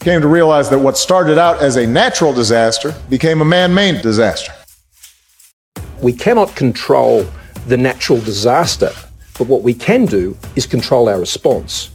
came to realize that what started out as a natural disaster became a man made disaster. We cannot control the natural disaster, but what we can do is control our response.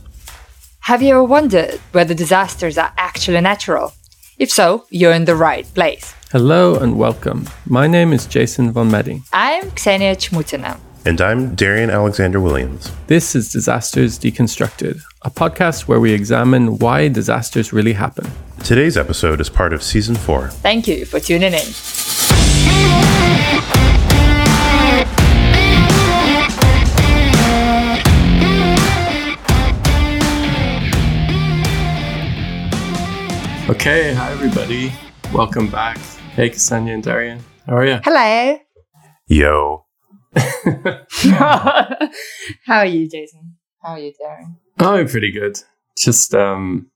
Have you ever wondered whether disasters are actually natural? If so, you're in the right place. Hello and welcome. My name is Jason von Meding. I'm Ksenia Chmutina. And I'm Darian Alexander Williams. This is Disasters Deconstructed, a podcast where we examine why disasters really happen. Today's episode is part of season four. Thank you for tuning in. Okay, hi everybody. Welcome back. Hey, Ksenia and Darian. How are you? Hello. Yo. How are you, Jason? How are you, Darian? Oh, I'm pretty good. Just um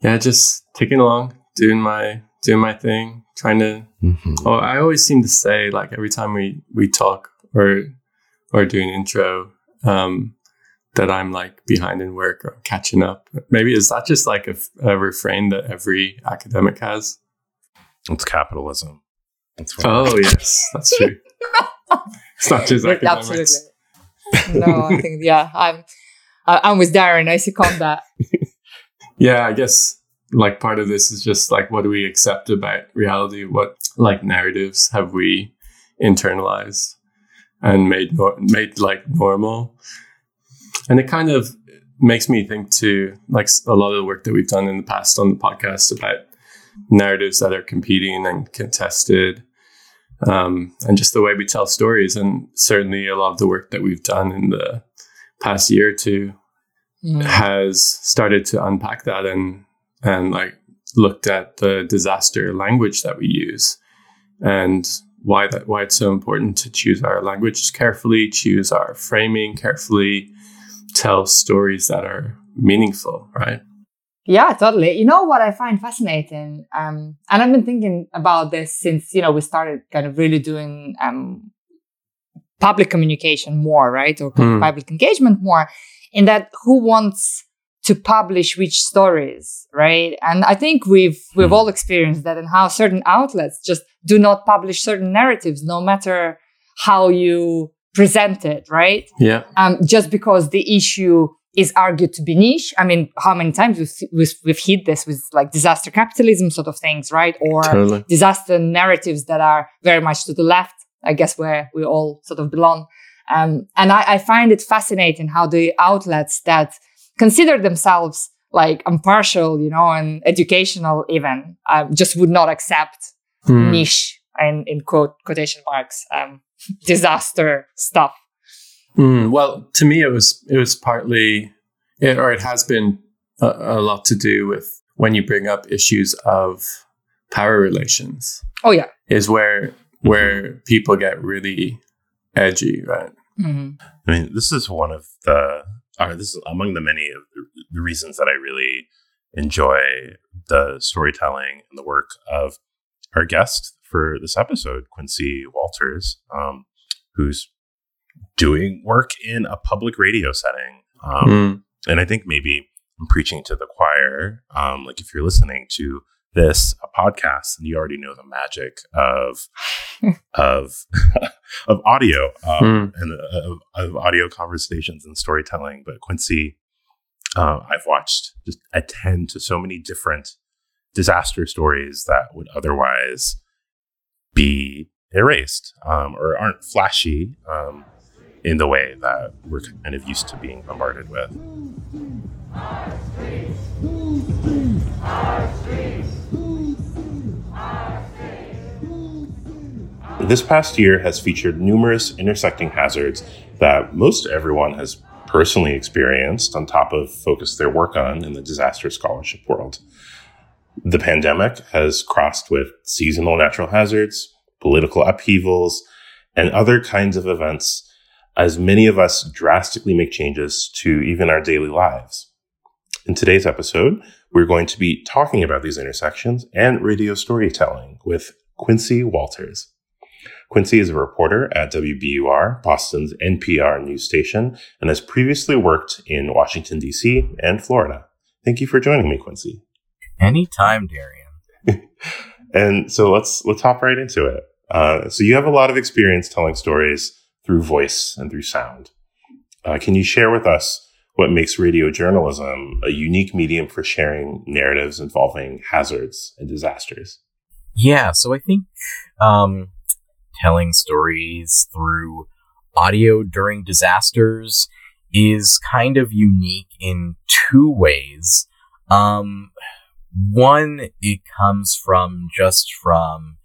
yeah, just ticking along, doing my doing my thing, trying to Mm-hmm. Oh, I always seem to say like every time we we talk or or do an intro, um, that I'm like behind in work or catching up. Maybe is that just like a refrain that every academic has? It's capitalism. That's what Oh yes, that's true. it's not just Absolutely. No, I think yeah, I'm I'm with Darian. I second that. Yeah, I guess like part of this is just like what do we accept about reality? What like narratives have we internalized and made nor- made like normal? And it kind of makes me think to like a lot of the work that we've done in the past on the podcast about narratives that are competing and contested, um, and just the way we tell stories. And certainly a lot of the work that we've done in the past year or two Mm. has started to unpack that and and like looked at the disaster language that we use and why that why it's so important to choose our language carefully, choose our framing carefully, tell stories that are meaningful, right? Yeah, totally. You know what I find fascinating, um, and I've been thinking about this since you know we started kind of really doing um, public communication more, right, or Hmm. public engagement more. In that, who wants to publish which stories, right? And I think we've we've Hmm. all experienced that, and how certain outlets just do not publish certain narratives, no matter how you present it, right? Yeah. um, just because the issue is argued to be niche. I mean, how many times we've, we've, we've hit this with like disaster capitalism sort of things, right? Or Totally. disaster narratives that are very much to the left, I guess, where we all sort of belong. Um, and I, I find it fascinating how the outlets that consider themselves like impartial, you know, and educational even, uh, just would not accept Hmm. niche in, in quote quotation marks um, disaster stuff. Mm, well, to me, it was it was partly, it, or it has been a, a lot to do with when you bring up issues of power relations. Oh yeah. Is where where people get really edgy, right? hmm I mean, this is one of the, or this is among the many of the, the reasons that I really enjoy the storytelling and the work of our guest for this episode, Quincy Walters, um, who's doing work in a public radio setting. Um, Mm. and I think maybe I'm preaching to the choir. Um, like if you're listening to this a podcast, and you already know the magic of of of audio um, and uh, of, of audio conversations and storytelling. But Quincy, uh, I've watched just attend to so many different disaster stories that would otherwise be erased um, or aren't flashy um, in the way that we're kind of used to being bombarded with. This past year has featured numerous intersecting hazards that most everyone has personally experienced, on top of focused their work on in the disaster scholarship world. The pandemic has crossed with seasonal natural hazards, political upheavals, and other kinds of events as many of us drastically make changes to even our daily lives. In today's episode, we're going to be talking about these intersections and radio storytelling with Quincy Walters. Quincy is a reporter at WBUR, Boston's NPR news station, and has previously worked in Washington, D.C. and Florida. Thank you for joining me, Quincy. Anytime, Darian. and so let's let's hop right into it. Uh, so you have a lot of experience telling stories through voice and through sound. Uh, can you share with us what makes radio journalism a unique medium for sharing narratives involving hazards and disasters? Yeah, so I think um, telling stories through audio during disasters is kind of unique in two ways. Um, one, it comes from just from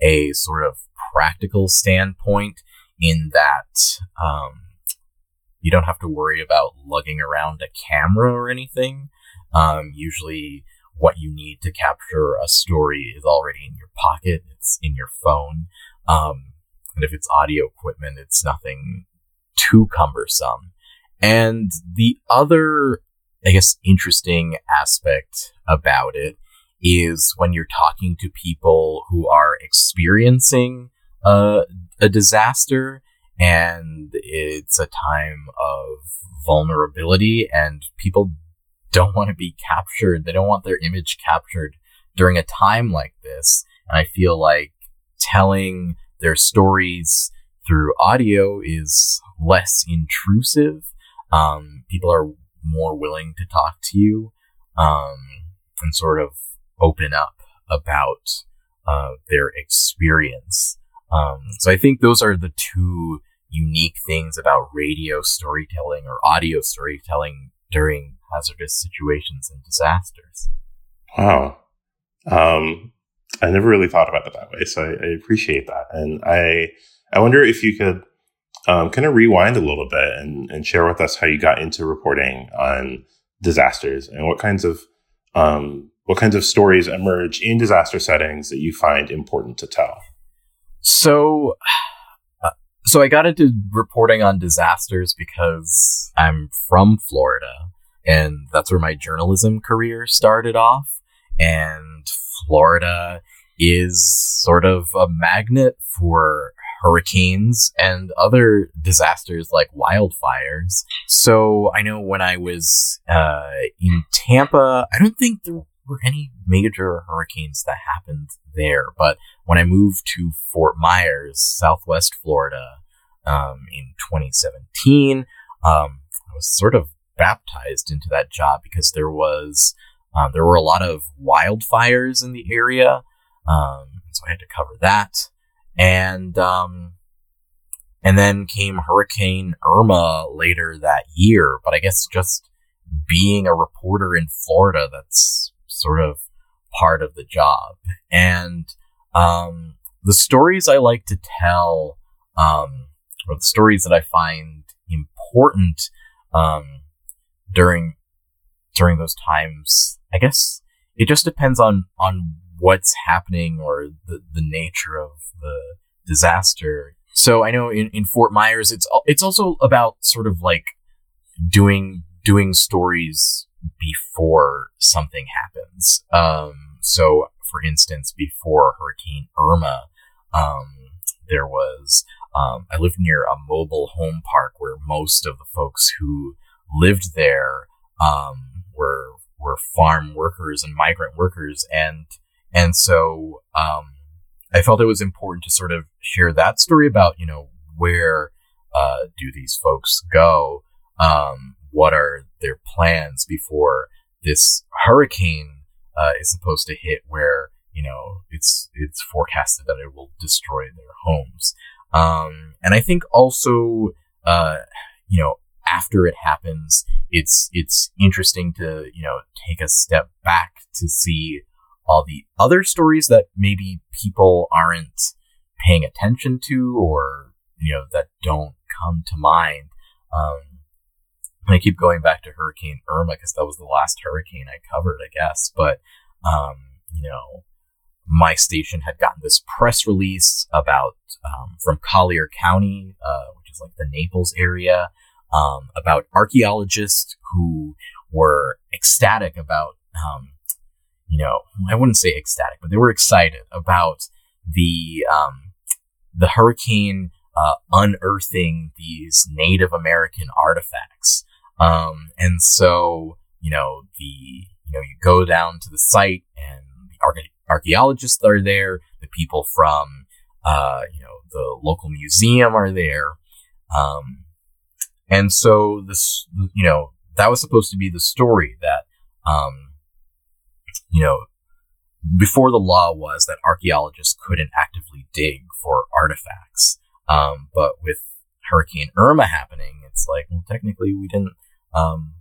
a sort of practical standpoint in that um, you don't have to worry about lugging around a camera or anything. Um, usually, what you need to capture a story is already in your pocket, it's in your phone. Um, and if it's audio equipment, it's nothing too cumbersome. And the other, I guess, interesting aspect about it is when you're talking to people who are experiencing a, a disaster and it's a time of vulnerability and people don't want to be captured. They don't want their image captured during a time like this. And I feel like telling their stories through audio is less intrusive. Um, people are more willing to talk to you um, and sort of open up about uh, their experience. Um, so I think those are the two unique things about radio storytelling or audio storytelling during hazardous situations and disasters. Wow. Um, I never really thought about it that way, so I, I appreciate that. And I, I wonder if you could um, kind of rewind a little bit and, and share with us how you got into reporting on disasters and what kinds of um, what kinds of stories emerge in disaster settings that you find important to tell. So, uh, so I got into reporting on disasters because I'm from Florida, and that's where my journalism career started off. And Florida is sort of a magnet for hurricanes and other disasters like wildfires. So I know when I was uh, in Tampa, I don't think there were any major hurricanes that happened there. But when I moved to Fort Myers, Southwest Florida, um, in 2017, um, I was sort of baptized into that job because there was um, there were a lot of wildfires in the area, um, so I had to cover that. And um, and then came Hurricane Irma later that year. But I guess just being a reporter in Florida, that's sort of part of the job. And um, the stories I like to tell, um, or the stories that I find important um, during during those times, I guess it just depends on on what's happening or the, the nature of the disaster. So I know in, in Fort Myers, it's it's also about sort of like doing doing stories before something happens. Um, so for instance, before Hurricane Irma, um, there was um, I lived near a mobile home park where most of the folks who lived there um, were were farm workers and migrant workers, and and so um, I felt it was important to sort of share that story about you know where uh, do these folks go, um, what are their plans before this hurricane uh, is supposed to hit, where you know it's it's forecasted that it will destroy their homes, um, and I think also uh, you know after it happens, it's it's interesting to you know take a step back to see all the other stories that maybe people aren't paying attention to or you know that don't come to mind. Um, I keep going back to Hurricane Irma because that was the last hurricane I covered, I guess. But um, you know, my station had gotten this press release about um, from Collier County, uh, which is like the Naples area, um, about archaeologists who were ecstatic about, um, you know, I wouldn't say ecstatic, but they were excited about the um, the hurricane uh, unearthing these Native American artifacts, um, and so you know, the, you know, you go down to the site and the archaeologists are there, the people from, uh, you know, the local museum are there. Um, and so this, you know, that was supposed to be the story that, um, you know, before the law was that archaeologists couldn't actively dig for artifacts. Um, but with Hurricane Irma happening, it's like, well, technically we didn't, um,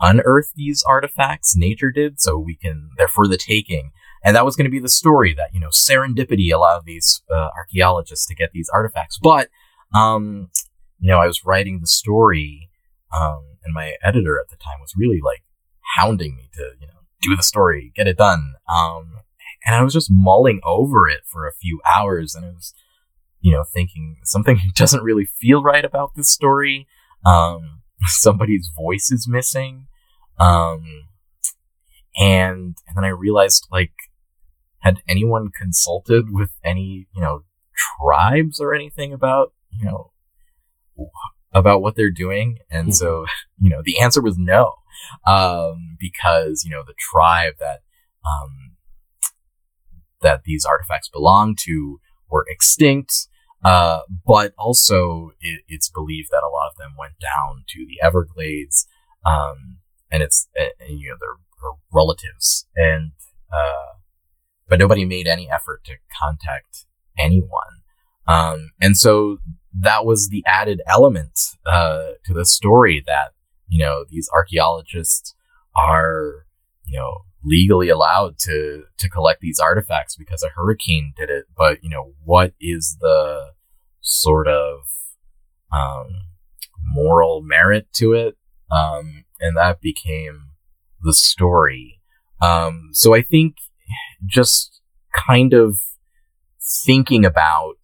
unearth these artifacts. Nature did, so we can, they're for the taking. And that was going to be the story that, you know, serendipity allowed these uh, archaeologists to get these artifacts. But, um, you know, I was writing the story, um, and my editor at the time was really like hounding me to, you know, do the story, get it done. Um, and I was just mulling over it for a few hours and I was, you know, thinking something doesn't really feel right about this story. Um, somebody's voice is missing. Um, and, and then I realized like, had anyone consulted with any, you know, tribes or anything about, you know, about what they're doing? And so, you know, the answer was no. Um, because, you know, the tribe that, um, that these artifacts belong to were extinct. Uh, but also it, it's believed that a lot them went down to the Everglades, um, and it's and, you know they're, they're relatives, and uh, but nobody made any effort to contact anyone, um, and so that was the added element uh, to the story that you know these archaeologists are you know legally allowed to to collect these artifacts because a hurricane did it. But you know what is the sort of um, moral merit to it um, and that became the story um, so i think just kind of thinking about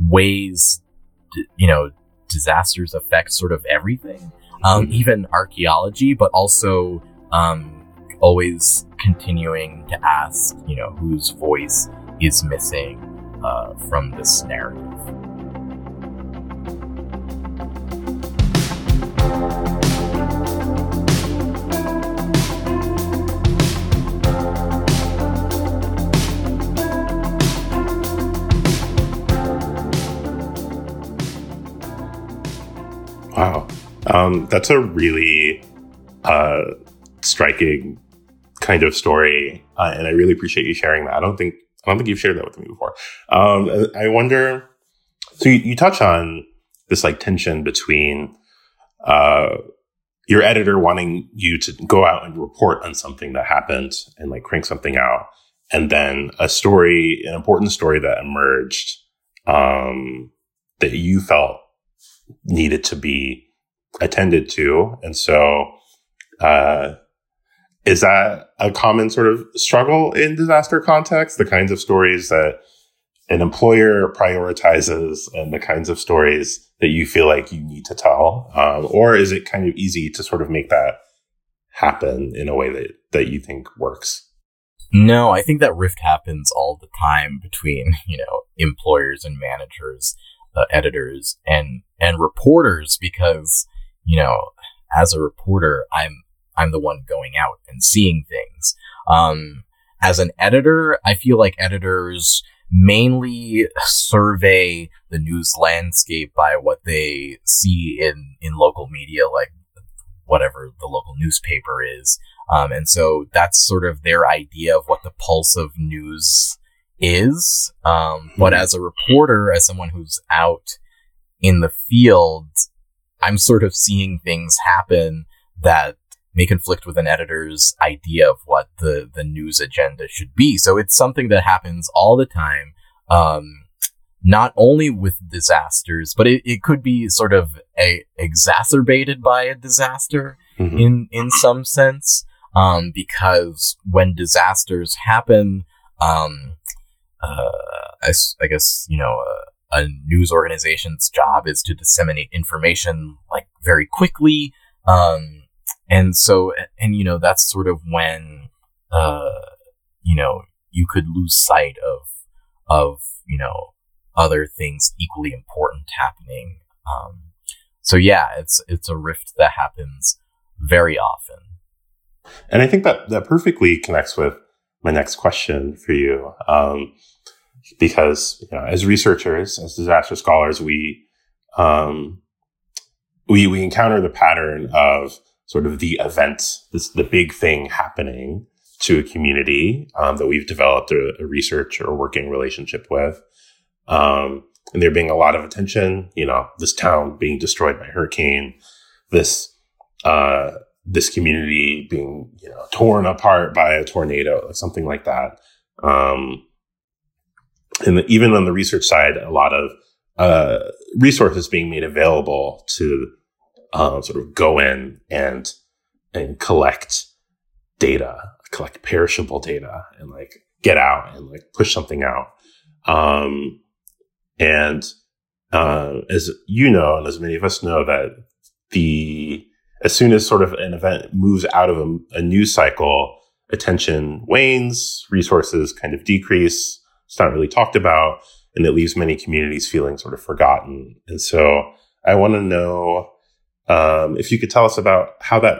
ways you know disasters affect sort of everything um, mm-hmm. even archaeology but also um, always continuing to ask, you know, whose voice is missing uh, from this narrative. Um, that's a really uh, striking kind of story, uh, and I really appreciate you sharing that. I don't think I don't think you've shared that with me before. Um, I wonder. So you, you, touch on this like tension between uh, your editor wanting you to go out and report on something that happened and like crank something out, and then a story, an important story that emerged um, that you felt needed to be attended to, and so. Uh, is that a common sort of struggle in disaster context? The kinds of stories that an employer prioritizes and the kinds of stories that you feel like you need to tell? Um, or is it kind of easy to sort of make that happen in a way that, that you think works? No, I think that rift happens all the time between, you know, employers and managers, uh, editors and, and reporters because, you know, as a reporter, I'm I'm the one going out and seeing things. Um, as an editor, I feel like editors mainly survey the news landscape by what they see in, in local media, like whatever the local newspaper is. Um, and so that's sort of their idea of what the pulse of news is. Um, but mm-hmm. as a reporter, as someone who's out in the field, I'm sort of seeing things happen that may conflict with an editor's idea of what the, the news agenda should be. So it's something that happens all the time. Um, not only with disasters, but it, it could be sort of a, exacerbated by a disaster mm-hmm. in, in some sense. Um, because when disasters happen, um, uh, I, I, guess, you know, uh, a news organization's job is to disseminate information like very quickly. Um, and so and you know that's sort of when uh you know you could lose sight of of you know other things equally important happening um so yeah it's it's a rift that happens very often And I think that that perfectly connects with my next question for you. Um, because you know, as researchers, as disaster scholars, we um, we we encounter the pattern of sort of the event, this the big thing happening to a community um, that we've developed a, a, research or working relationship with, um, and there being a lot of attention. You know, this town being destroyed by hurricane, this uh, this community being you know torn apart by a tornado, something like that. Um, and even on the research side, a lot of uh, resources being made available to uh, sort of go in and and collect data, collect perishable data, and like get out and like push something out. Um, and uh, as you know, and as many of us know, that the as soon as sort of an event moves out of a, a news cycle, attention wanes, resources kind of decrease. It's not really talked about, and it leaves many communities feeling sort of forgotten. And so, I want to know um, if you could tell us about how that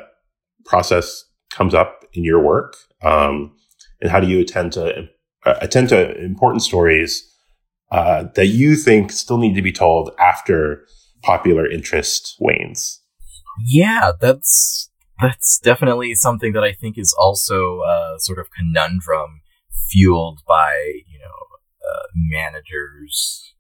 process comes up in your work, um, and how do you attend to uh, attend to important stories uh, that you think still need to be told after popular interest wanes? Yeah, that's that's definitely something that I think is also a sort of conundrum fueled by you know uh, managers'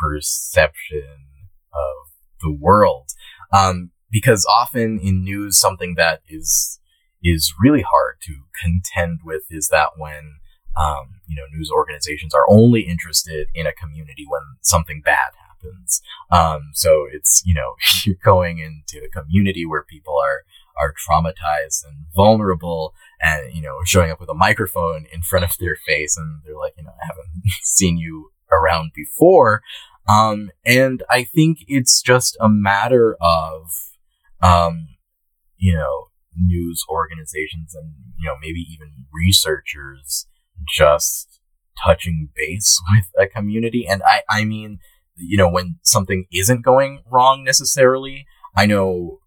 perception of the world. Um, because often in news, something that is is really hard to contend with is that when um, you know news organizations are only interested in a community when something bad happens. Um, so it's you know you're going into a community where people are are traumatized and vulnerable, and you know showing up with a microphone in front of their face, and they're like, you know, I haven't seen you around before. Um, and I think it's just a matter of, um, you know, news organizations and, you know, maybe even researchers just touching base with a community. And I, I mean, you know, when something isn't going wrong necessarily, I know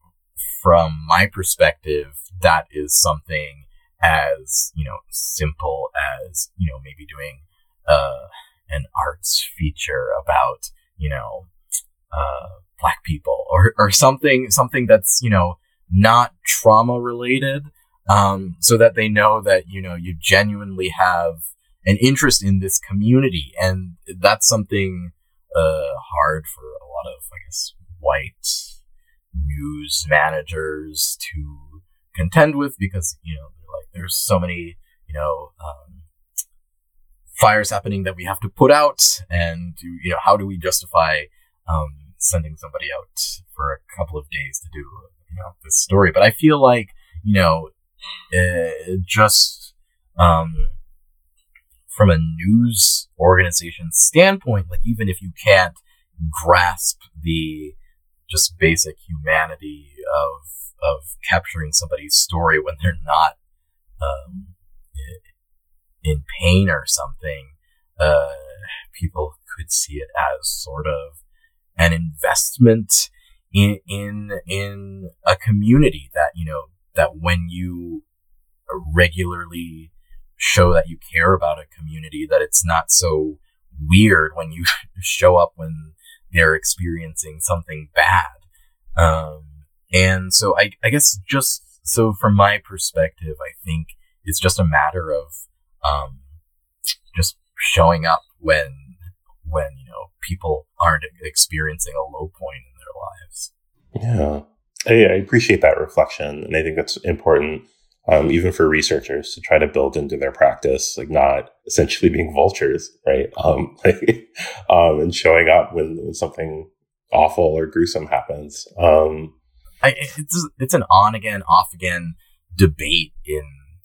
from my perspective, that is something as, you know, simple as, you know, maybe doing, uh, an arts feature about, you know, uh, black people or, or something, something that's, you know, not trauma related. Um, so that they know that, you know, you genuinely have an interest in this community. And that's something, uh, hard for a lot of, I guess, white news managers to contend with because, you know, like there's so many, you know, um, fires happening that we have to put out. And you know how do we justify um, sending somebody out for a couple of days to do you know this story? But i feel like you know uh, just um, from a news organization standpoint like even if you can't grasp the just basic humanity of of capturing somebody's story when they're not um, in pain or something, uh, people could see it as sort of an investment in in in a community that you know that when you regularly show that you care about a community that it's not so weird when you show up when they're experiencing something bad um, and so I, I guess just so from my perspective i think it's just a matter of um, just showing up when when you know people aren't experiencing a low point in their lives. Yeah, I, I appreciate that reflection, and I think that's important. Um, even for researchers to try to build into their practice, like not essentially being vultures, right? Um, like, um, and showing up when, when, something awful or gruesome happens. Um, I, it's it's an on again, off again debate in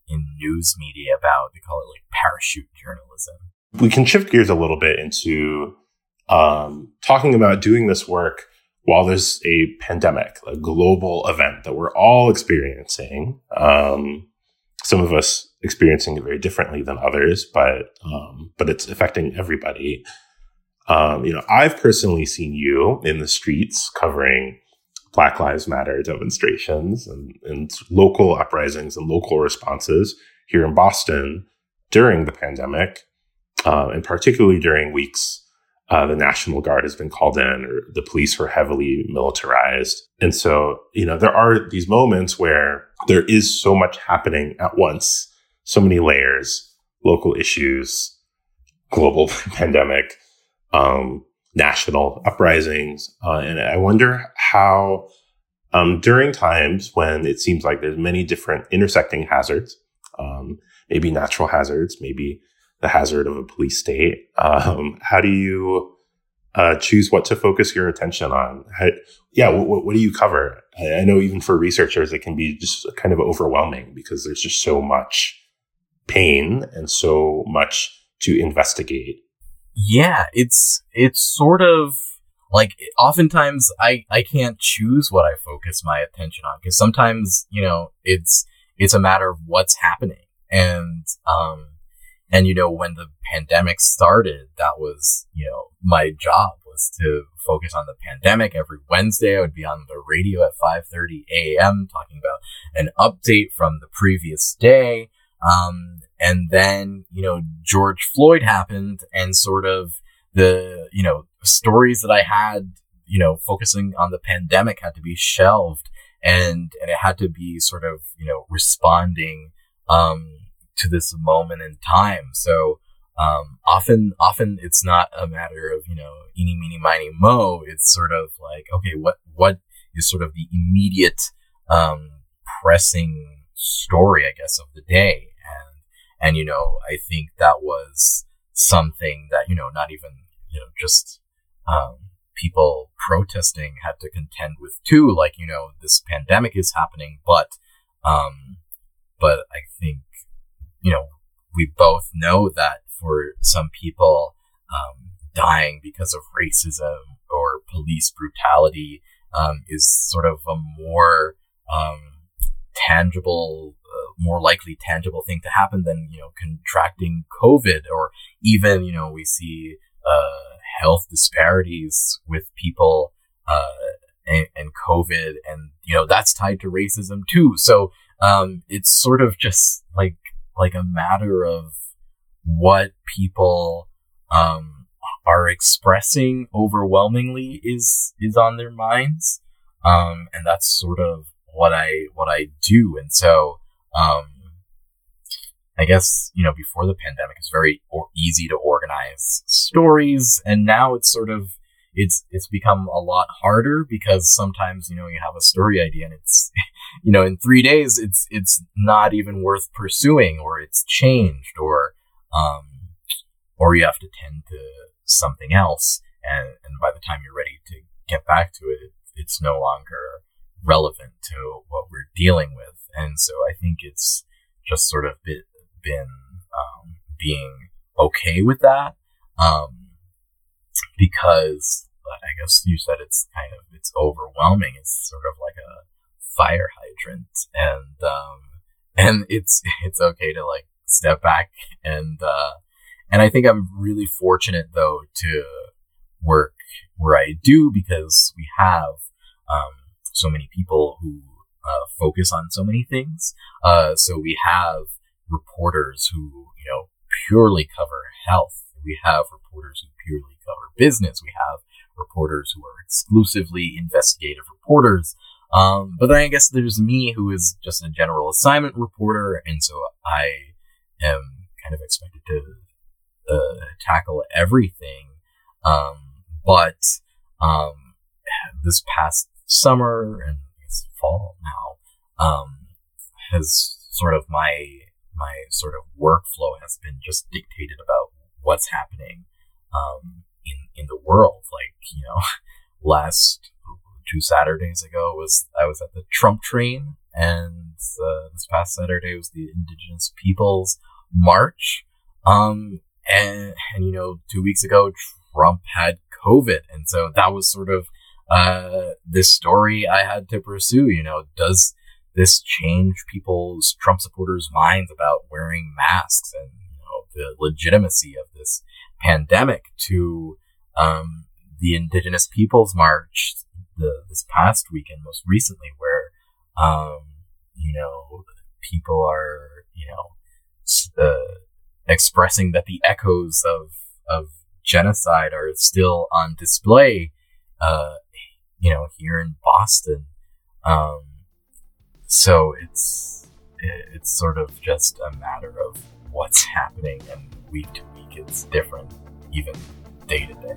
in news media about they call it like parachute journalism. We can shift gears a little bit into um, talking about doing this work while there's a pandemic, a global event that we're all experiencing. Um, some of us experiencing it very differently than others, but um, but it's affecting everybody. Um, you know, I've personally seen you in the streets covering Black Lives Matter demonstrations and, and local uprisings and local responses here in Boston during the pandemic, uh, and particularly during weeks uh, the National Guard has been called in, or the police were heavily militarized. And so, you know, there are these moments where there is so much happening at once, so many layers, local issues, global pandemic, um, national uprisings. Uh, and I wonder how, um, during times when it seems like there's many different intersecting hazards, um, maybe natural hazards, maybe the hazard of a police state. Um, how do you uh, choose what to focus your attention on? How, yeah, what, what, do you cover? I, I, know even for researchers, it can be just kind of overwhelming because there's just so much pain and so much to investigate. Yeah, it's it's sort of like oftentimes I I can't choose what I focus my attention on because sometimes you know it's it's a matter of what's happening and um and, you know, when the pandemic started, that was, you know, my job was to focus on the pandemic. Every Wednesday, I would be on the radio at 5.30 a.m. talking about an update from the previous day. Um, and then, you know, George Floyd happened and sort of the, you know, stories that I had, you know, focusing on the pandemic had to be shelved and, and it had to be sort of, you know, responding, um, to this moment in time. So um, often, often it's not a matter of you know eeny meeny miny mo. It's sort of like okay, what what is sort of the immediate um, pressing story, I guess, of the day, and and you know I think that was something that you know not even you know just um, people protesting had to contend with too. Like you know this pandemic is happening, but um, but I think you know, we both know that for some people, um, dying because of racism or police brutality um, is sort of a more um, tangible, uh, more likely tangible thing to happen than you know contracting COVID, or even you know we see uh, health disparities with people uh, and, COVID, and you know that's tied to racism too. So um, it's sort of just like like a matter of what people um, are expressing overwhelmingly is is on their minds, um, and that's sort of what I what I do. And so, um, I guess you know, before the pandemic, it's very or- easy to organize stories, and now it's sort of it's it's become a lot harder because sometimes you know you have a story idea and it's you know in three days it's it's not even worth pursuing or it's changed or um or you have to tend to something else. And and by the time you're ready to get back to it, it it's no longer relevant to what we're dealing with. And so I think it's just sort of been, been um, being okay with that um, because I guess you said it's kind of it's overwhelming. It's sort of like a fire hydrant, and um, and it's it's okay to like step back and uh, and I think I'm really fortunate though to work where I do because we have um, so many people who uh, focus on so many things. Uh, so we have reporters who you know purely cover health. We have reporters who purely cover business. We have reporters who are exclusively investigative reporters. Um, but then I guess there's me who is just a general assignment reporter, and so I am kind of expected to uh, tackle everything. Um, but um, this past summer and fall now um, has sort of my my sort of workflow has been just dictated about what's happening um, in in the world. Like you know, last two Saturdays ago was I was at the Trump train, and uh, this past Saturday was the Indigenous Peoples March. Um, and and you know, two weeks ago Trump had COVID, and so that was sort of uh this story I had to pursue. You know, does this change people's Trump supporters' minds about wearing masks and you know the legitimacy of this pandemic to um, the Indigenous Peoples March the this past weekend, most recently, where um, you know people are you know uh, expressing that the echoes of of genocide are still on display. Uh, you know, here in Boston. Um, so it's it's sort of just a matter of what's happening, and week to week it's different, even day to day.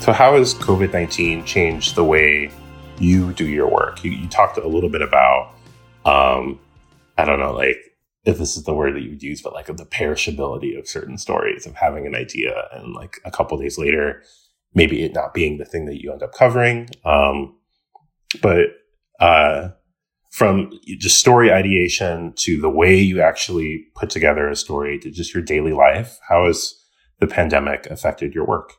So, how has COVID 19 changed the way you do your work? You, you talked a little bit about, um, I don't know, like if this is the word that you would use, but like the perishability of certain stories, of having an idea and like a couple days later, maybe it not being the thing that you end up covering. Um, but uh, from just story ideation to the way you actually put together a story to just your daily life, how has the pandemic affected your work?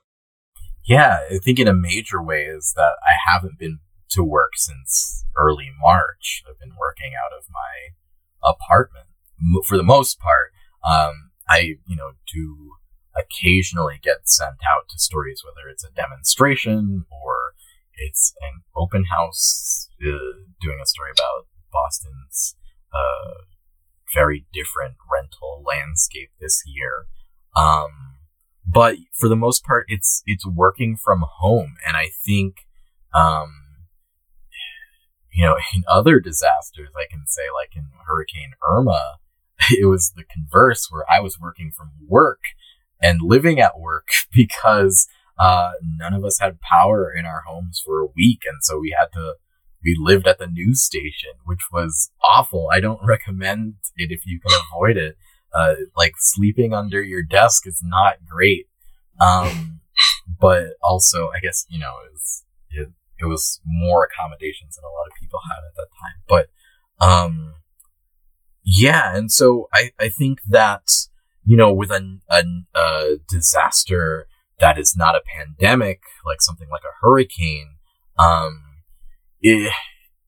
Yeah, I think in a major way is that I haven't been to work since early March. I've been working out of my apartment for the most part. Um, I, you know, do occasionally get sent out to stories, whether it's a demonstration or it's an open house uh, doing a story about Boston's uh, very different rental landscape this year. Um, but for the most part, it's it's working from home, and I think, um, you know, in other disasters, I can say like in Hurricane Irma, it was the converse where I was working from work and living at work because uh, none of us had power in our homes for a week, and so we had to. We lived at the news station, which was awful. I don't recommend it if you can avoid it uh, like sleeping under your desk is not great. Um, but also, I guess, you know, it it, was more accommodations than a lot of people had at that time. But, um, yeah. And so I, I think that, you know, with a, a, a disaster that is not a pandemic, like something like a hurricane, um, it,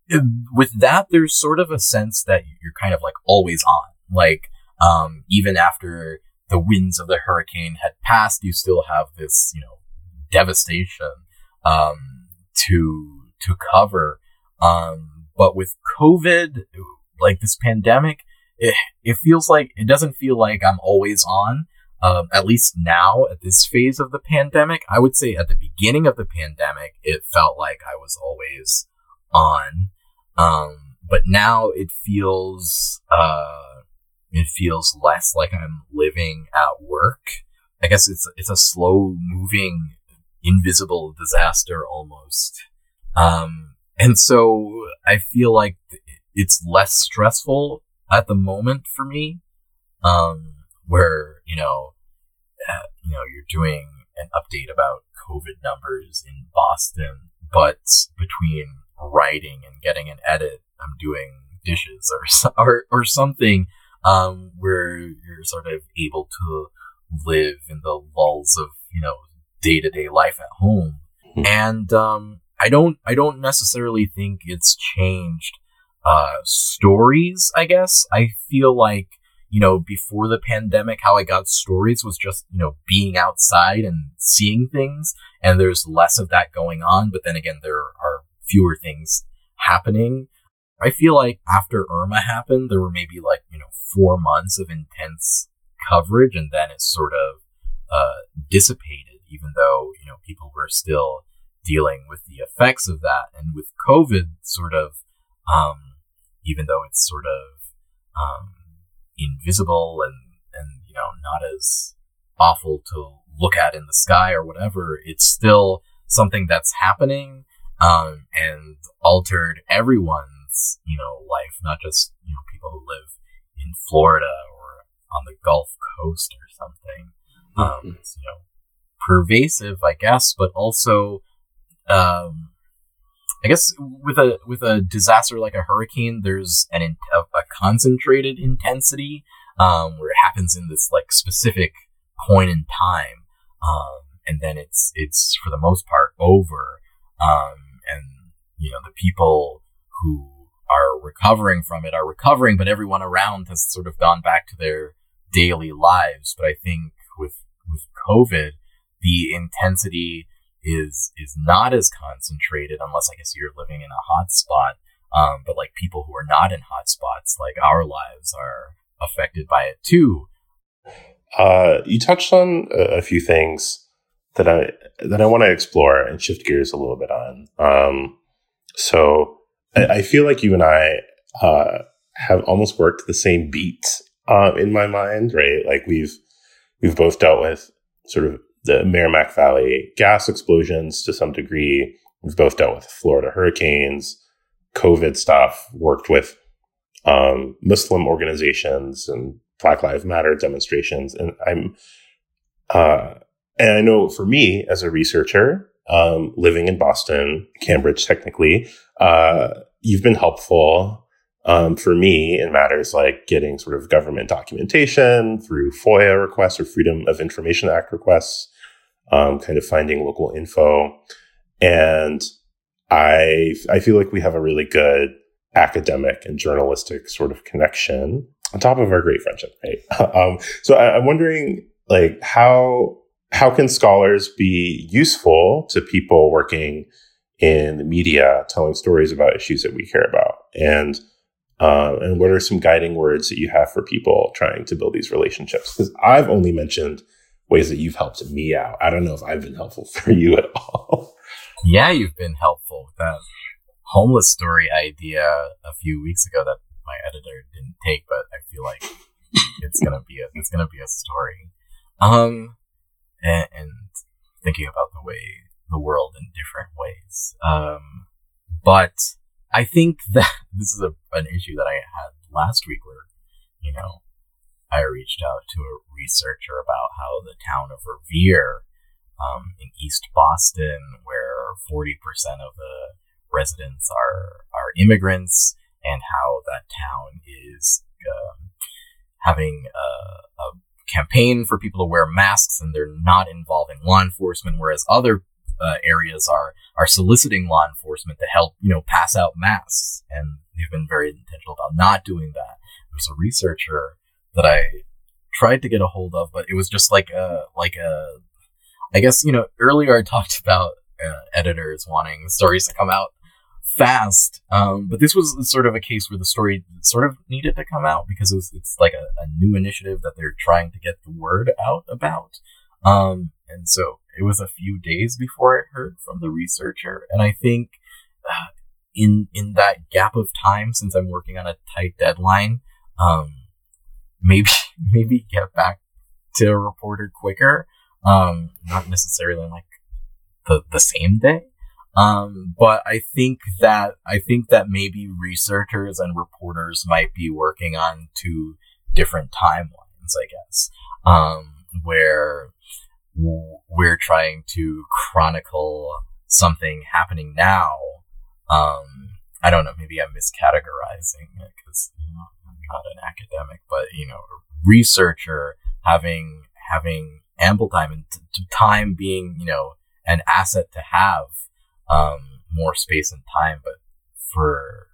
it, with that, there's sort of a sense that you're kind of like always on. Like, um, even after the winds of the hurricane had passed, you still have this, you know, devastation um, to to cover. Um, but with COVID, like this pandemic, it, it feels like it doesn't feel like I'm always on. Um, at least now at this phase of the pandemic, I would say at the beginning of the pandemic, it felt like I was always on. Um, but now it feels, uh, it feels less like I'm living at work. I guess it's it's a slow moving, invisible disaster almost. Um, and so I feel like it's less stressful at the moment for me. Um, where you know, uh, you know, you're doing an update about COVID numbers in Boston, but between writing and getting an edit, I'm doing dishes or or or something um, where you're sort of able to live in the lulls of you know day to day life at home. Mm-hmm. And um, I don't I don't necessarily think it's changed uh, stories. I guess I feel like you know before the pandemic, how I got stories was just you know being outside and seeing things, and there's less of that going on. But then again, there are fewer things happening. I feel like after Irma happened, there were maybe like, you know, four months of intense coverage and then it sort of uh, dissipated, even though, you know, people were still dealing with the effects of that. And with COVID, sort of, um, even though it's sort of um, invisible and, and, you know, not as awful to look at in the sky or whatever, it's still something that's happening um, and altered everyone's, you know, life, not just, you know, people who live in Florida or on the Gulf Coast or something. Um, mm-hmm. You know, pervasive, I guess, but also, um, I guess with a with a disaster like a hurricane, there's an in, a, concentrated intensity um, where it happens in this like specific point in time. Um, and then it's, it's for the most part over. Um, and, you know, the people who are recovering from it are recovering, but everyone around has sort of gone back to their daily lives. But I think with, with COVID, the intensity is, is not as concentrated unless I guess you're living in a hot spot. Um, but like people who are not in hot spots, like our lives are affected by it too. Uh, you touched on a, a, few things that I that I want to explore and shift gears a little bit on. Um, so I, I, feel like you and I uh, have almost worked the same beat uh, in my mind, right? Like we've we've both dealt with sort of the Merrimack Valley gas explosions to some degree. We've both dealt with Florida hurricanes, COVID stuff, worked with um, Muslim organizations and Black Lives Matter demonstrations. And I'm, uh, and I know for me as a researcher, um, living in Boston, Cambridge, technically, uh, you've been helpful um, for me in matters like getting sort of government documentation through FOIA requests or Freedom of Information Act requests, um, kind of finding local info. And I, I feel like we have a really good academic and journalistic sort of connection on top of our great friendship, right? um, so I, I'm wondering, like, how how can scholars be useful to people working in the media, telling stories about issues that we care about, and uh, and what are some guiding words that you have for people trying to build these relationships? Because I've only mentioned ways that you've helped me out. I don't know if I've been helpful for you at all. Yeah, you've been helpful with that homeless story idea a few weeks ago that my editor didn't take, but I feel like it's gonna be a it's gonna be a story. Um, and, and thinking about the way the world in different ways. Um, but I think that this is a, an issue that I had last week where, you know, I reached out to a researcher about how the town of Revere, um, in East Boston, where 40% of the residents are, are immigrants, and how that town is um, having a, a, campaign for people to wear masks and they're not involving law enforcement, whereas other uh, areas are are soliciting law enforcement to help you know pass out masks, and they've been very intentional about not doing that. There's a researcher that I tried to get a hold of, but it was just like a like a I guess you know earlier I talked about uh, editors wanting stories to come out fast. Um, but this was sort of a case where the story sort of needed to come out because it was, it's like a, a new initiative that they're trying to get the word out about. Um, and so it was a few days before I heard from the researcher. And I think uh, in, in that gap of time, since I'm working on a tight deadline, um, maybe, maybe get back to a reporter quicker. Um, not necessarily like the, the same day, um, but I think that I think that maybe researchers and reporters might be working on two different timelines, I guess, um, where we're trying to chronicle something happening now. Um, I don't know, maybe I'm miscategorizing it because you know, not an academic, but you know, researcher having having ample time and t- time being you know an asset to have um, more space and time. But for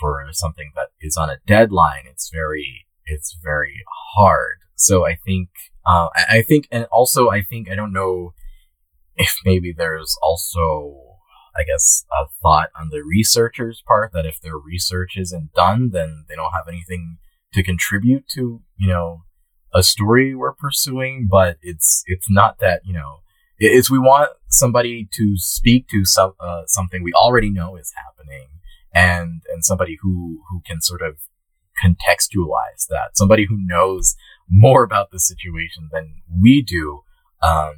for something that is on a deadline, it's very it's very hard. So I think uh, I, I think, and also I think I don't know if maybe there's also I guess a thought on the researchers' part that if their research isn't done, then they don't have anything to contribute to you know a story we're pursuing. But it's it's not that you know is we want somebody to speak to some uh, something we already know is happening, and and somebody who who can sort of contextualize that, somebody who knows more about the situation than we do. Um,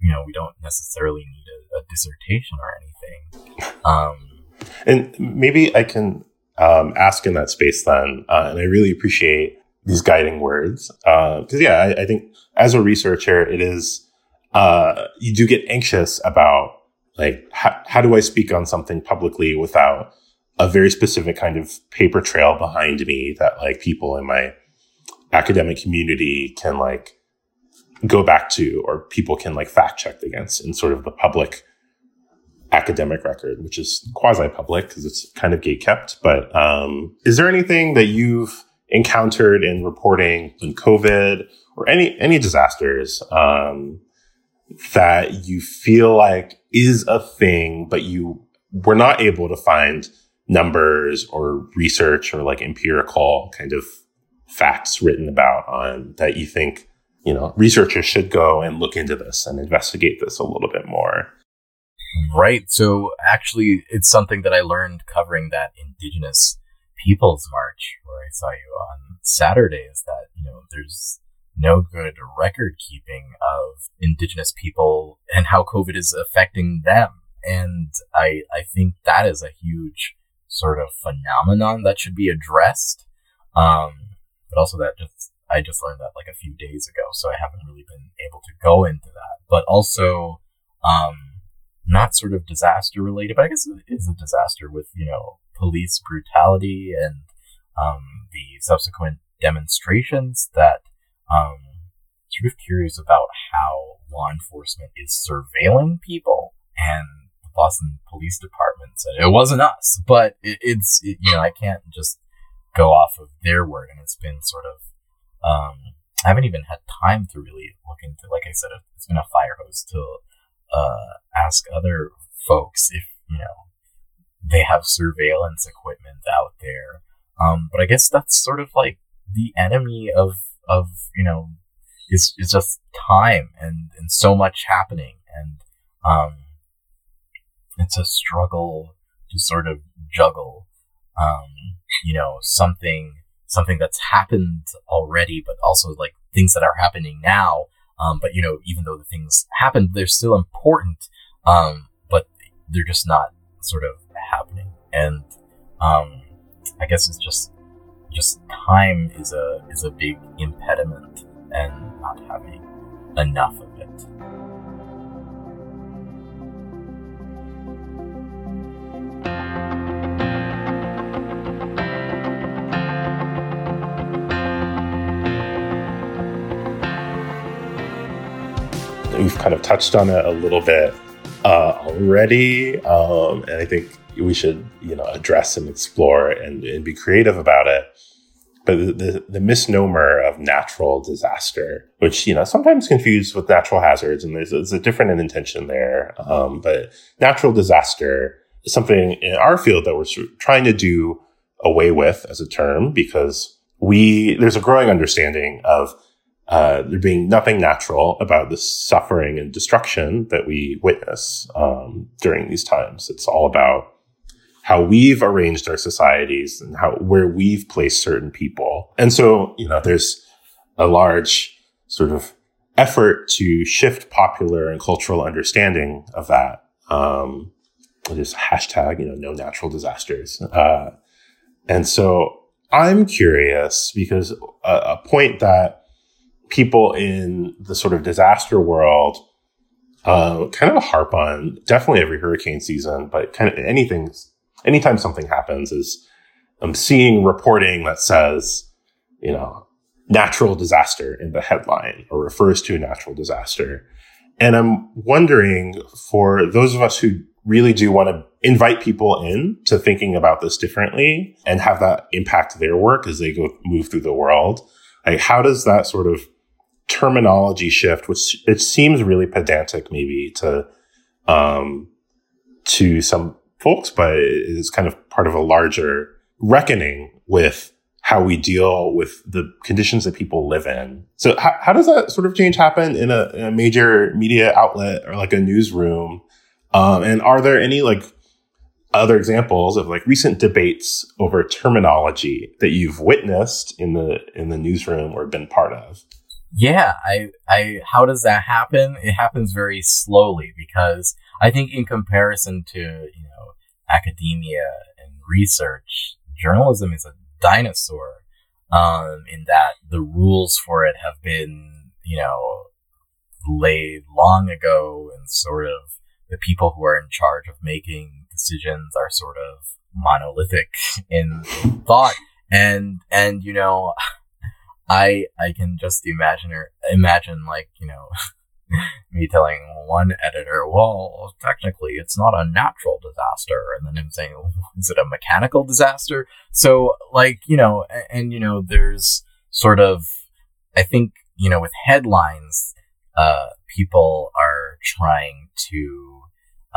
you know, we don't necessarily need a, a dissertation or anything. Um, and maybe I can um, ask in that space then, uh, and I really appreciate these guiding words because uh, yeah, I, I think as a researcher, it is uh, you do get anxious about like how, how do I speak on something publicly without a very specific kind of paper trail behind me that like people in my academic community can like go back to or people can like fact check against in sort of the public academic record, which is quasi public because it's kind of gate kept. But um, is there anything that you've encountered in reporting in COVID or any any disasters um, that you feel like is a thing, but you were not able to find numbers or research or like empirical kind of facts written about on that you think you know researchers should go and look into this and investigate this a little bit more. Right. So actually it's something that i learned covering that indigenous peoples march where i saw you on saturday is that you know there's no good record keeping of indigenous people and how covid is affecting them. And i i think that is a huge sort of phenomenon that should be addressed. Um but also that just I just learned that like a few days ago, so I haven't really been able to go into that. But also, um, not sort of disaster related, but I guess it is a disaster with you know police brutality and um, the subsequent demonstrations. That um, sort of curious about how law enforcement is surveilling people and the Boston Police Department said it wasn't us, but it, it's it, you know I can't just go off of their word, and it's been sort of um, I haven't even had time to really look into. Like I said, it's been a fire hose to uh, ask other folks if you know they have surveillance equipment out there. Um, but I guess that's sort of like the enemy of of you know is is just time and and so much happening and um, it's a struggle to sort of juggle um, you know, something something that's happened already, but also like things that are happening now. Um, but you know, even though the things happened, they're still important. Um, but they're just not sort of happening. And um, I guess it's just just time is a is a big impediment, and not having enough of it. We've kind of touched on it a little bit uh, already, um, and I think we should you know address and explore and, and be creative about it. But the, the, the, misnomer of natural disaster, which you know sometimes confused with natural hazards, and there's, there's a different intention there. Um, but natural disaster is something in our field that we're trying to do away with as a term because we there's a growing understanding of uh, there being nothing natural about the suffering and destruction that we witness um, during these times. It's all about how we've arranged our societies and how where we've placed certain people. And so, you know, there's a large sort of effort to shift popular and cultural understanding of that. Um, just hashtag, you know, no natural disasters. Uh, and so I'm curious because a, a point that people in the sort of disaster world uh, kind of harp on definitely every hurricane season, but kind of anything, anytime something happens is I'm seeing reporting that says, you know, natural disaster in the headline or refers to a natural disaster. And I'm wondering for those of us who really do want to invite people in to thinking about this differently and have that impact their work as they go move through the world. Like, how does that sort of terminology shift, which it seems really pedantic maybe to um, to some folks, but it's kind of part of a larger reckoning with how we deal with the conditions that people live in. So how, how does that sort of change happen in a, in a major media outlet or like a newsroom? Um, and are there any like other examples of like recent debates over terminology that you've witnessed in the in the newsroom or been part of? Yeah, I, I, how does that happen? It happens very slowly because I think in comparison to, you know, academia and research, journalism is a dinosaur, um, in that the rules for it have been, you know, laid long ago and sort of the people who are in charge of making decisions are sort of monolithic in thought. And, and, you know, I I can just imagine or imagine like you know me telling one editor, well, technically it's not a natural disaster, and then him saying, is it a mechanical disaster? So like you know, and, and you know, there's sort of I think you know with headlines, uh, people are trying to,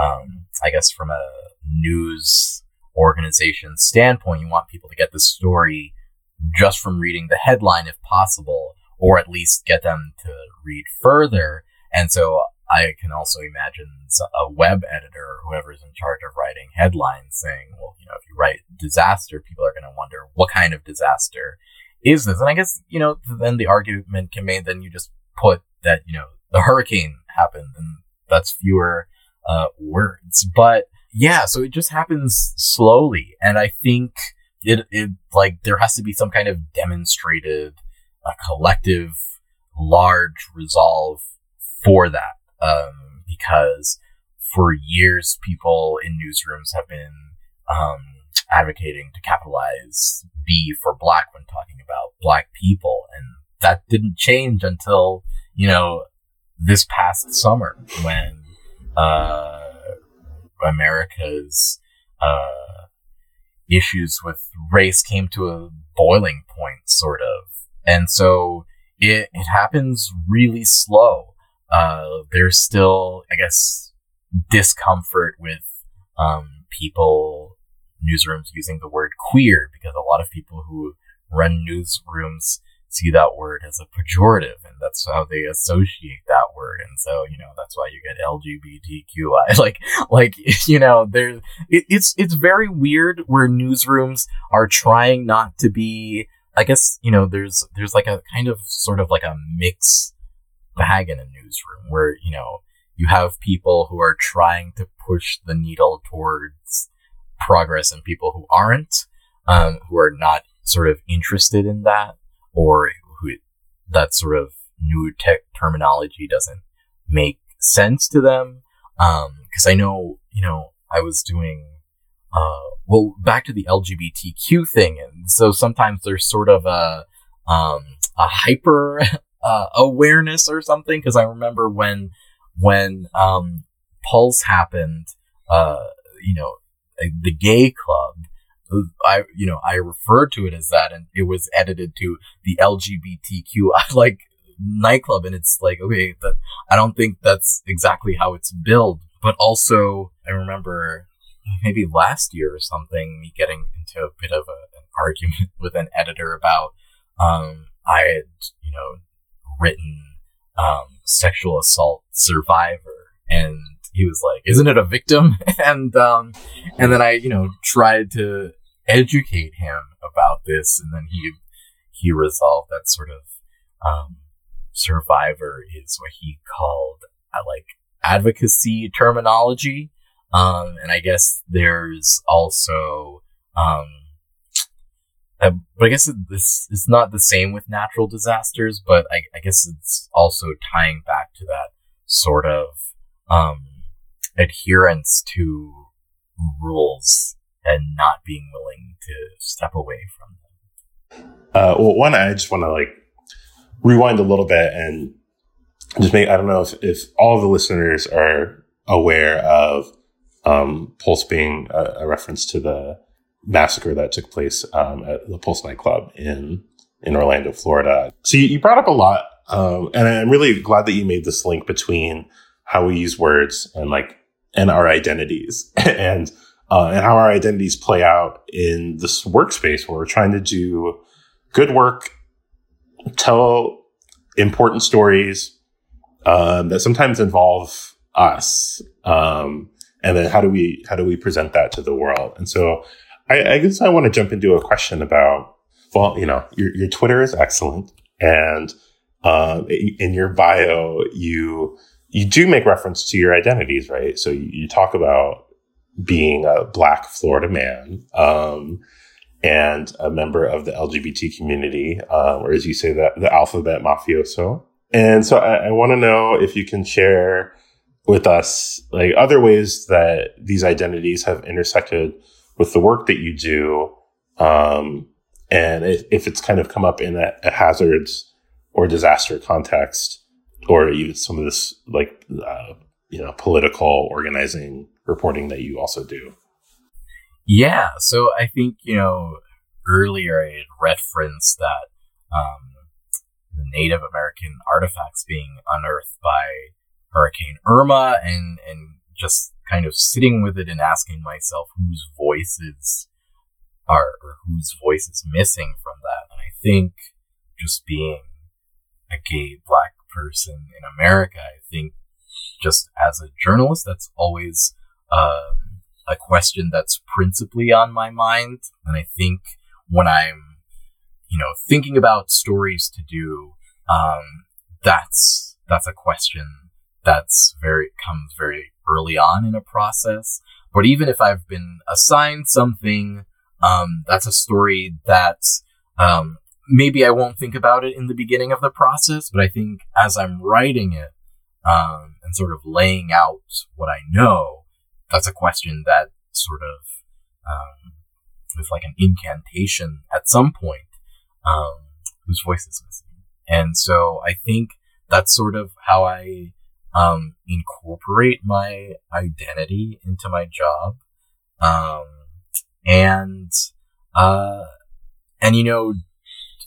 um, I guess from a news organization standpoint, you want people to get the story just from reading the headline if possible, or at least get them to read further. And so I can also imagine a web editor or whoever's in charge of writing headlines saying, well, you know, if you write disaster, people are going to wonder what kind of disaster is this? And I guess, you know, then the argument can be then you just put that, you know, the hurricane happened and that's fewer uh, words. But yeah, so it just happens slowly. And I think it, it like there has to be some kind of demonstrated uh, collective large resolve for that um, because for years people in newsrooms have been um, advocating to capitalize b for black when talking about black people and that didn't change until you know this past summer when uh, america's uh, issues with race came to a boiling point, sort of. And so it, it happens really slow. Uh, there's still, I guess, discomfort with, um, people, newsrooms using the word queer because a lot of people who run newsrooms see that word as a pejorative and that's how they associate that word. And so you know that's why you get lgbtqi like like you know there's it, it's it's very weird where newsrooms are trying not to be i guess you know there's there's like a kind of sort of like a mix bag in a newsroom where you know you have people who are trying to push the needle towards progress and people who aren't um, who are not sort of interested in that or that sort of new tech terminology doesn't make sense to them. Um, cause I know, you know, I was doing, uh, well, back to the LGBTQ thing. And so sometimes there's sort of a, um, a hyper, uh, awareness or something. Cause I remember when, when, um, Pulse happened, uh, you know, the gay club, I, you know, I referred to it as that and it was edited to the LGBTQ, like nightclub. And it's like, okay, but I don't think that's exactly how it's billed. But also, I remember maybe last year or something, me getting into a bit of a, an argument with an editor about, um, I had, you know, written, um, sexual assault survivor and he was like, "Isn't it a victim?" and um, and then I, you know, tried to educate him about this, and then he he resolved that sort of um, survivor is what he called uh, like advocacy terminology, um, and I guess there's also um, uh, but I guess this is not the same with natural disasters, but I, I, guess it's also tying back to that sort of um, adherence to rules and not being willing to step away from them? Uh, well, one, I just want to like rewind a little bit and just make, I don't know if, if all the listeners are aware of um, Pulse being a, a, reference to the massacre that took place um, at the Pulse nightclub in, in Orlando, Florida. So you, you brought up a lot. Um, and I'm really glad that you made this link between how we use words and like, and our identities. and uh, and how our identities play out in this workspace where we're trying to do good work, tell important stories um, that sometimes involve us, um, and then how do we how do we present that to the world? And so, I, I guess I want to jump into a question about well, you know, your your Twitter is excellent, and uh, in your bio you you do make reference to your identities, right? So you, you talk about being a black Florida man, um, and a member of the LGBT community, uh, or as you say, the, the alphabet mafioso. And so I, I want to know if you can share with us like other ways that these identities have intersected with the work that you do. Um, And if it's kind of come up in a, a hazards or disaster context, or even some of this like uh, you know political organizing reporting that you also do. Yeah, so I think you know earlier I had referenced that um, the Native American artifacts being unearthed by Hurricane Irma, and and just kind of sitting with it and asking myself whose voices are or whose voice is missing from that. And I think just being a gay black person in America, I think just as a journalist, that's always um, a question that's principally on my mind. And I think when I'm, you know, thinking about stories to do, um, that's that's a question that's very comes very early on in a process. But even if I've been assigned something, um, that's a story that um, maybe I won't think about it in the beginning of the process, but I think as I'm writing it um, and sort of laying out what I know, that's a question that sort of um, with like an incantation at some point um, whose voice is missing. And so I think that's sort of how I um, incorporate my identity into my job. Um, and, uh, and you know,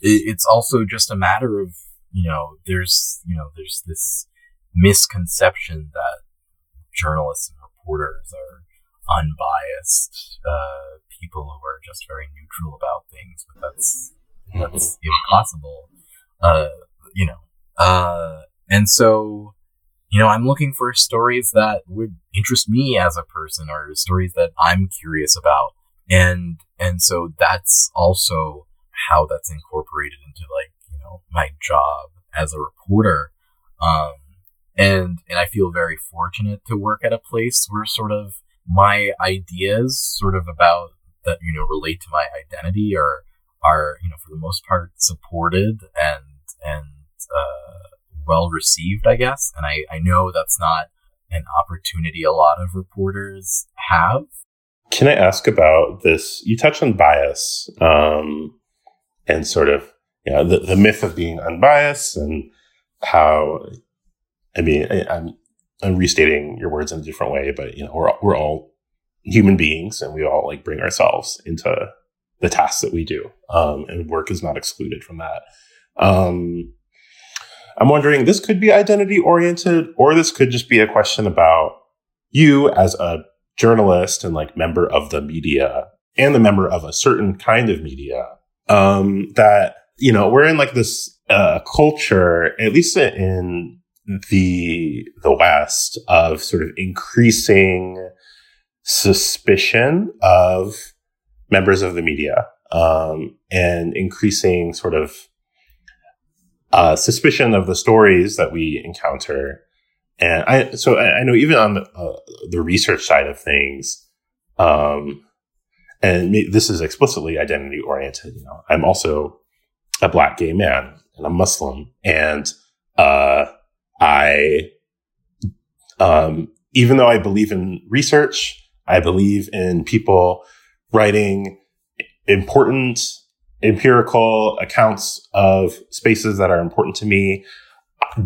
it, it's also just a matter of, you know, there's, you know, there's this misconception that journalists and reporters are unbiased, uh, people who are just very neutral about things, but that's, that's impossible. Uh, you know, uh, and so, you know, I'm looking for stories that would interest me as a person or stories that I'm curious about. And, and so that's also how that's incorporated into like, you know, my job as a reporter. Um, and, and I feel very fortunate to work at a place where sort of my ideas sort of about that, you know, relate to my identity are, are, you know, for the most part supported and, and, uh, well received, I guess. And I, I know that's not an opportunity a lot of reporters have. Can I ask about this? You touched on bias um, and sort of you know, the, the myth of being unbiased and how, I mean, I, I'm, I'm restating your words in a different way, but you know, we're, we're all human beings and we all like bring ourselves into the tasks that we do. Um, and work is not excluded from that. Um, I'm wondering this could be identity oriented, or this could just be a question about you as a journalist and like member of the media and the member of a certain kind of media. Um, that, you know, we're in like this, uh, culture, at least in the, the West of sort of increasing suspicion of members of the media, um, and increasing sort of uh, suspicion of the stories that we encounter. And I, so I, I know even on the, uh, the research side of things, um, and this is explicitly identity oriented. You know, I'm also a black gay man and I'm Muslim, and uh, I, um, even though I believe in research, I believe in people writing important empirical accounts of spaces that are important to me.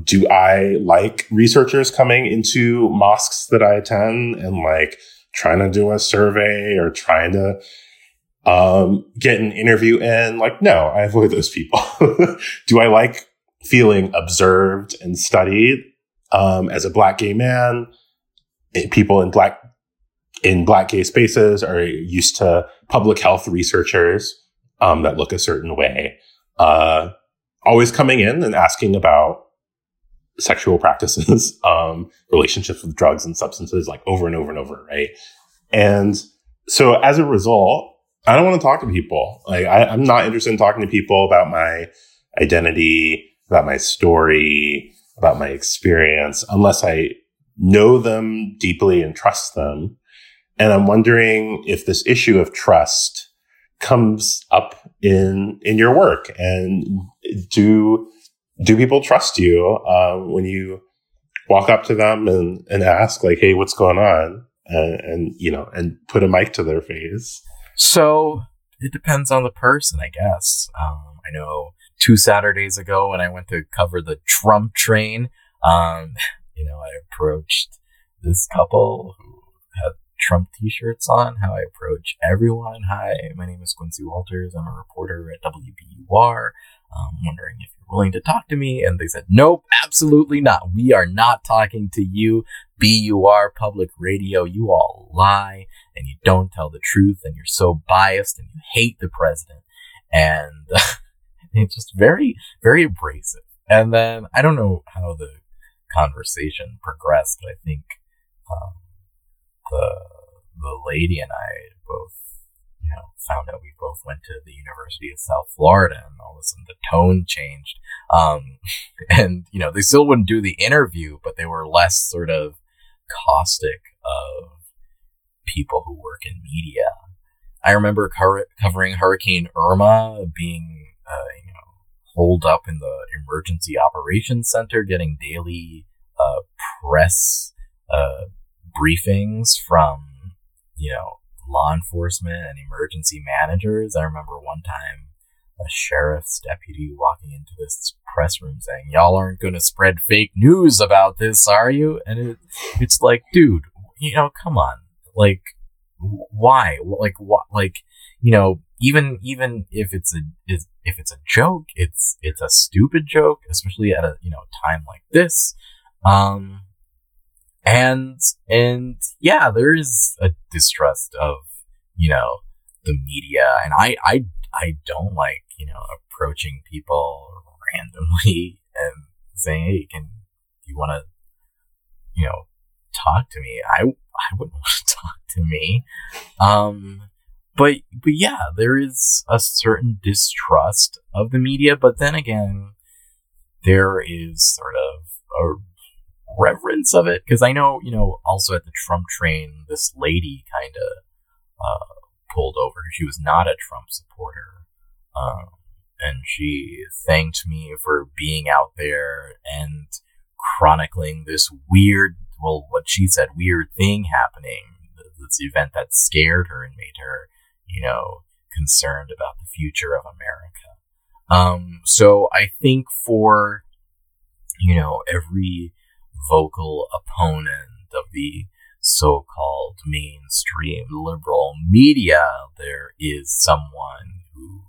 Do I like researchers coming into mosques that I attend and like trying to do a survey or trying to um, get an interview in? Like, no, I avoid those people. do I like feeling observed and studied um, as a black gay man? Eh, people in black in black gay spaces are used to public health researchers um, that look a certain way. Uh, always coming in and asking about sexual practices, um, relationships with drugs and substances, like over and over and over, right? And so as a result, I don't want to talk to people. Like I, I'm not interested in talking to people about my identity, about my story, about my experience, unless I know them deeply and trust them. And I'm wondering if this issue of trust comes up in in your work and do do people trust you um, when you walk up to them and, and ask like hey what's going on and, and you know and put a mic to their face so it depends on the person, I guess. Um, I know two Saturdays ago when I went to cover the Trump train, um, you know, I approached this couple who had Trump t-shirts on, how I approach everyone. Hi, my name is Quincy Walters. I'm a reporter at WBUR. I'm wondering if you're willing to talk to me. And they said, nope, absolutely not. We are not talking to you. BUR public radio. You all lie and you don't tell the truth and you're so biased and you hate the president. And it's just very, very abrasive. And then I don't know how the conversation progressed, but I think um, the the lady and I both, you know, found out we both went to the University of South Florida, and all of a sudden the tone changed. Um, and you know, they still wouldn't do the interview, but they were less sort of caustic of people who work in media. I remember covering Hurricane Irma being, uh, you know, holed up in the emergency operations center, getting daily uh, press uh, briefings from, you know, law enforcement and emergency managers. I remember one time a sheriff's deputy walking into this press room saying, "Y'all aren't going to spread fake news about this, are you?" And it, it's like, dude, you know, come on, like, why, like, what, like, you know, even even if it's a if it's a joke, it's it's a stupid joke, especially at a you know time like this. Um, and and yeah, there is a distrust of you know the media, and I I I don't like you know approaching people randomly and saying, hey, can you want to you know talk to me? I I wouldn't want to talk to me. Um, but but yeah, there is a certain distrust of the media, but then again, there is sort of a reverence of it because I know you know also at the Trump train, this lady kind of uh, pulled over. She was not a Trump supporter, um, and she thanked me for being out there and chronicling this weird, well, what she said, weird thing happening. This event that scared her and made her you know, concerned about the future of America. Um, so I think for, you know, every vocal opponent of the so-called mainstream liberal media, there is someone who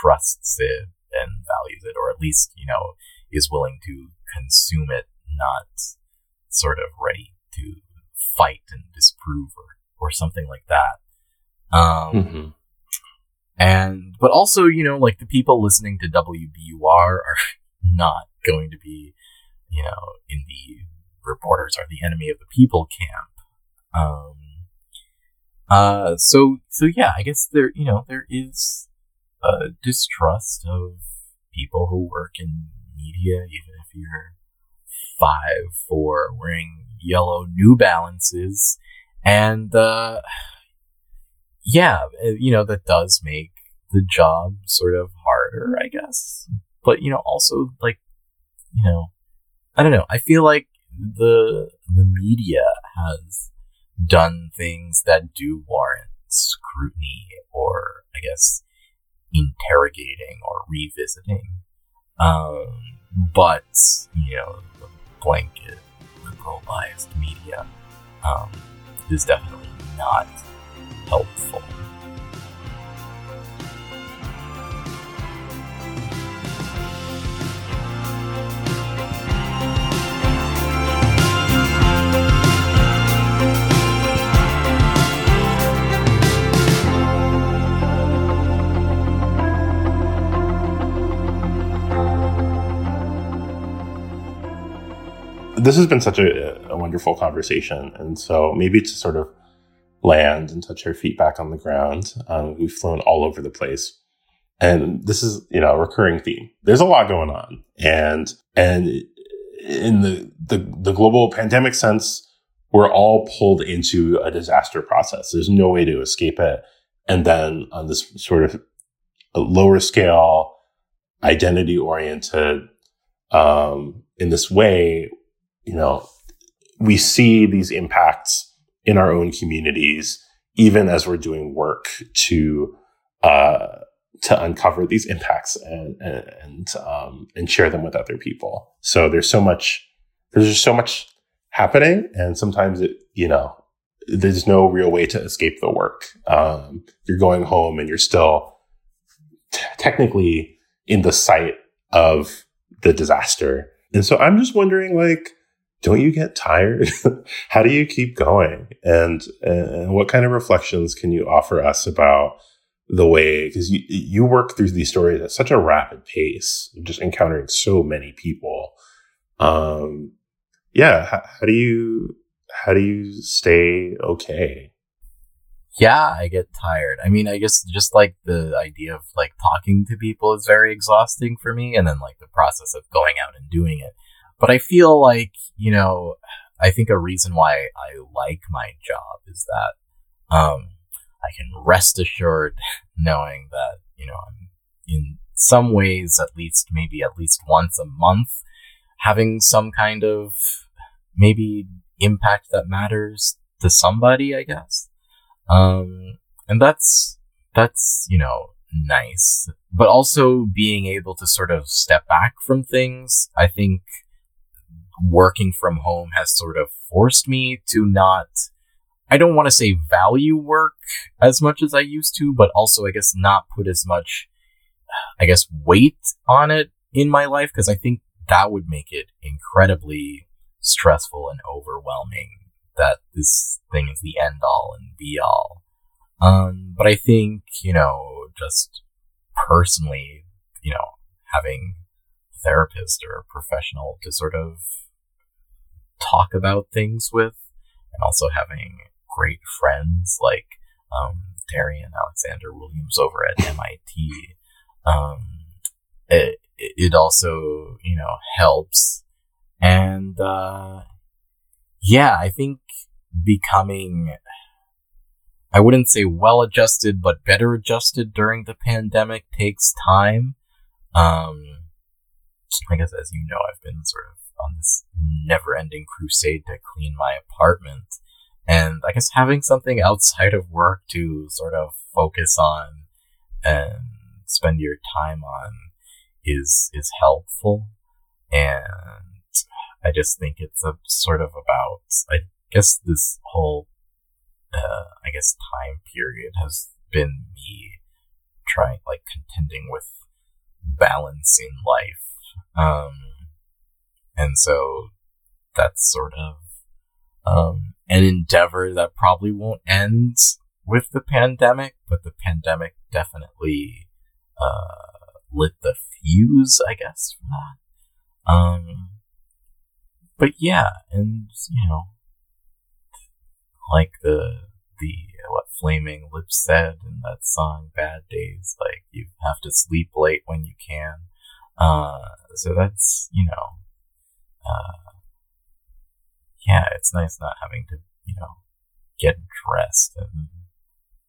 trusts it and values it, or at least, you know, is willing to consume it, not sort of ready to fight and disprove or, or something like that. Um, mm-hmm. and, but also, you know, like the people listening to WBUR are not going to be, you know, in the reporters are the enemy of the people camp. Um, uh, so, so yeah, I guess there, you know, there is a distrust of people who work in media, even if you're five for wearing yellow New Balances. And, uh, yeah, uh, you know, that does make the job sort of harder, I guess. But, you know, also like, you know, I don't know. I feel like the, the media has done things that do warrant scrutiny or, I guess, interrogating or revisiting. Um, but, you know, the blanket liberal biased media, um, is definitely not helpful. this has been such a, a, wonderful conversation. And so maybe to sort of land and touch our feet back on the ground. Um, we've flown all over the place. And this is, you know, a recurring theme. There's a lot going on. And, and in the, the, the global pandemic sense, we're all pulled into a disaster process. There's no way to escape it. And then on this sort of lower scale, identity oriented, um, in this way, you know, we see these impacts in our own communities, even as we're doing work to uh, to uncover these impacts and and um, and share them with other people. So there's so much there's just so much happening, and sometimes it you know there's no real way to escape the work. Um, you're going home and you're still t- technically in the site of the disaster, and so I'm just wondering like. Don't you get tired? How do you keep going? And, and what kind of reflections can you offer us about the way because you you work through these stories at such a rapid pace, just encountering so many people. Um, yeah, how, how do you how do you stay okay? Yeah, I get tired. I mean, I guess just like the idea of like talking to people is very exhausting for me, and then like the process of going out and doing it. But I feel like you know, I think a reason why I like my job is that um, I can rest assured knowing that, you know, I'm in some ways, at least, maybe at least once a month, having some kind of maybe impact that matters to somebody, I guess. Um, and that's, that's, you know, nice. But also being able to sort of step back from things, I think working from home has sort of forced me to not I don't want to say value work as much as I used to, but also I guess not put as much, I guess, weight on it in my life because I think that would make it incredibly stressful and overwhelming that this thing is the end all and be all. Um, but I think, you know, just personally, you know, having a therapist or a professional to sort of talk about things with and also having great friends like um, Darian Alexander Williams over at MIT. Um, it, it also, you know, helps. And, uh, yeah, I think becoming, I wouldn't say well adjusted, but better adjusted during the pandemic takes time. Um, I guess as you know, I've been sort of on this never ending crusade to clean my apartment. And I guess having something outside of work to sort of focus on and spend your time on is is helpful. And I just think it's a sort of about I guess this whole uh, I guess time period has been me trying like contending with balance in life. Um, and so that's sort of um, an endeavor that probably won't end with the pandemic, but the pandemic definitely uh, lit the fuse, I guess, for that. Um, but yeah, and you know, like the the what Flaming Lips said in that song "Bad Days," like you have to sleep late when you can. Uh, so that's you know, uh, yeah, it's nice not having to, you know, get dressed and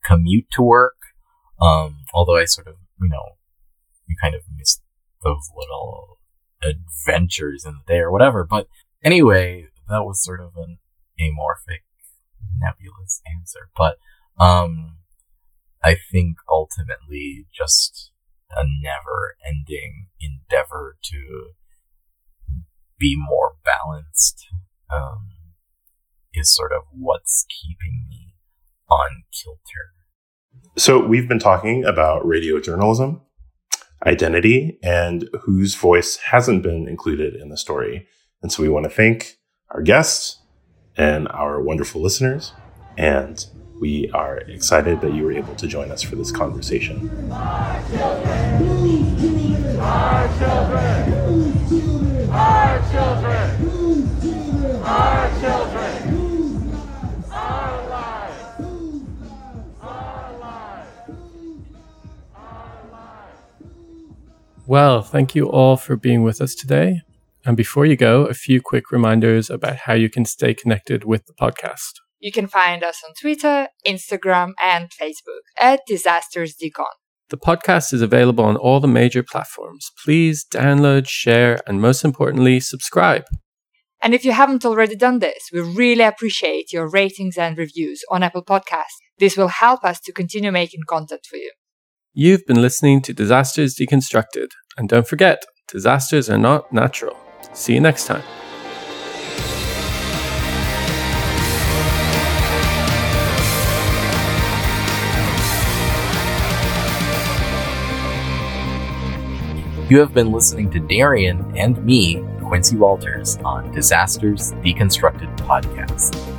commute to work. Um, although I sort of, you know, you kind of miss those little adventures in the day or whatever. But anyway, that was sort of an amorphic, nebulous answer. But, um, I think ultimately just a never ending endeavor to be more balanced um, is sort of what's keeping me on kilter. So we've been talking about radio journalism, identity, and whose voice hasn't been included in the story. And so we want to thank our guests and our wonderful listeners. And we are excited that you were able to join us for this conversation. Our children. Our children. Our children. Our lives. Our lives. Our lives. Well, thank you all for being with us today. And before you go, a few quick reminders about how you can stay connected with the podcast. You can find us on Twitter, Instagram, and Facebook at Disasters Decon. The podcast is available on all the major platforms. Please download, share, and most importantly, subscribe. And if you haven't already done this, we really appreciate your ratings and reviews on Apple Podcasts. This will help us to continue making content for you. You've been listening to Disasters Deconstructed, and don't forget, disasters are not natural. See you next time. You have been listening to Darian and me, Quincy Walters, on Disasters Deconstructed podcast.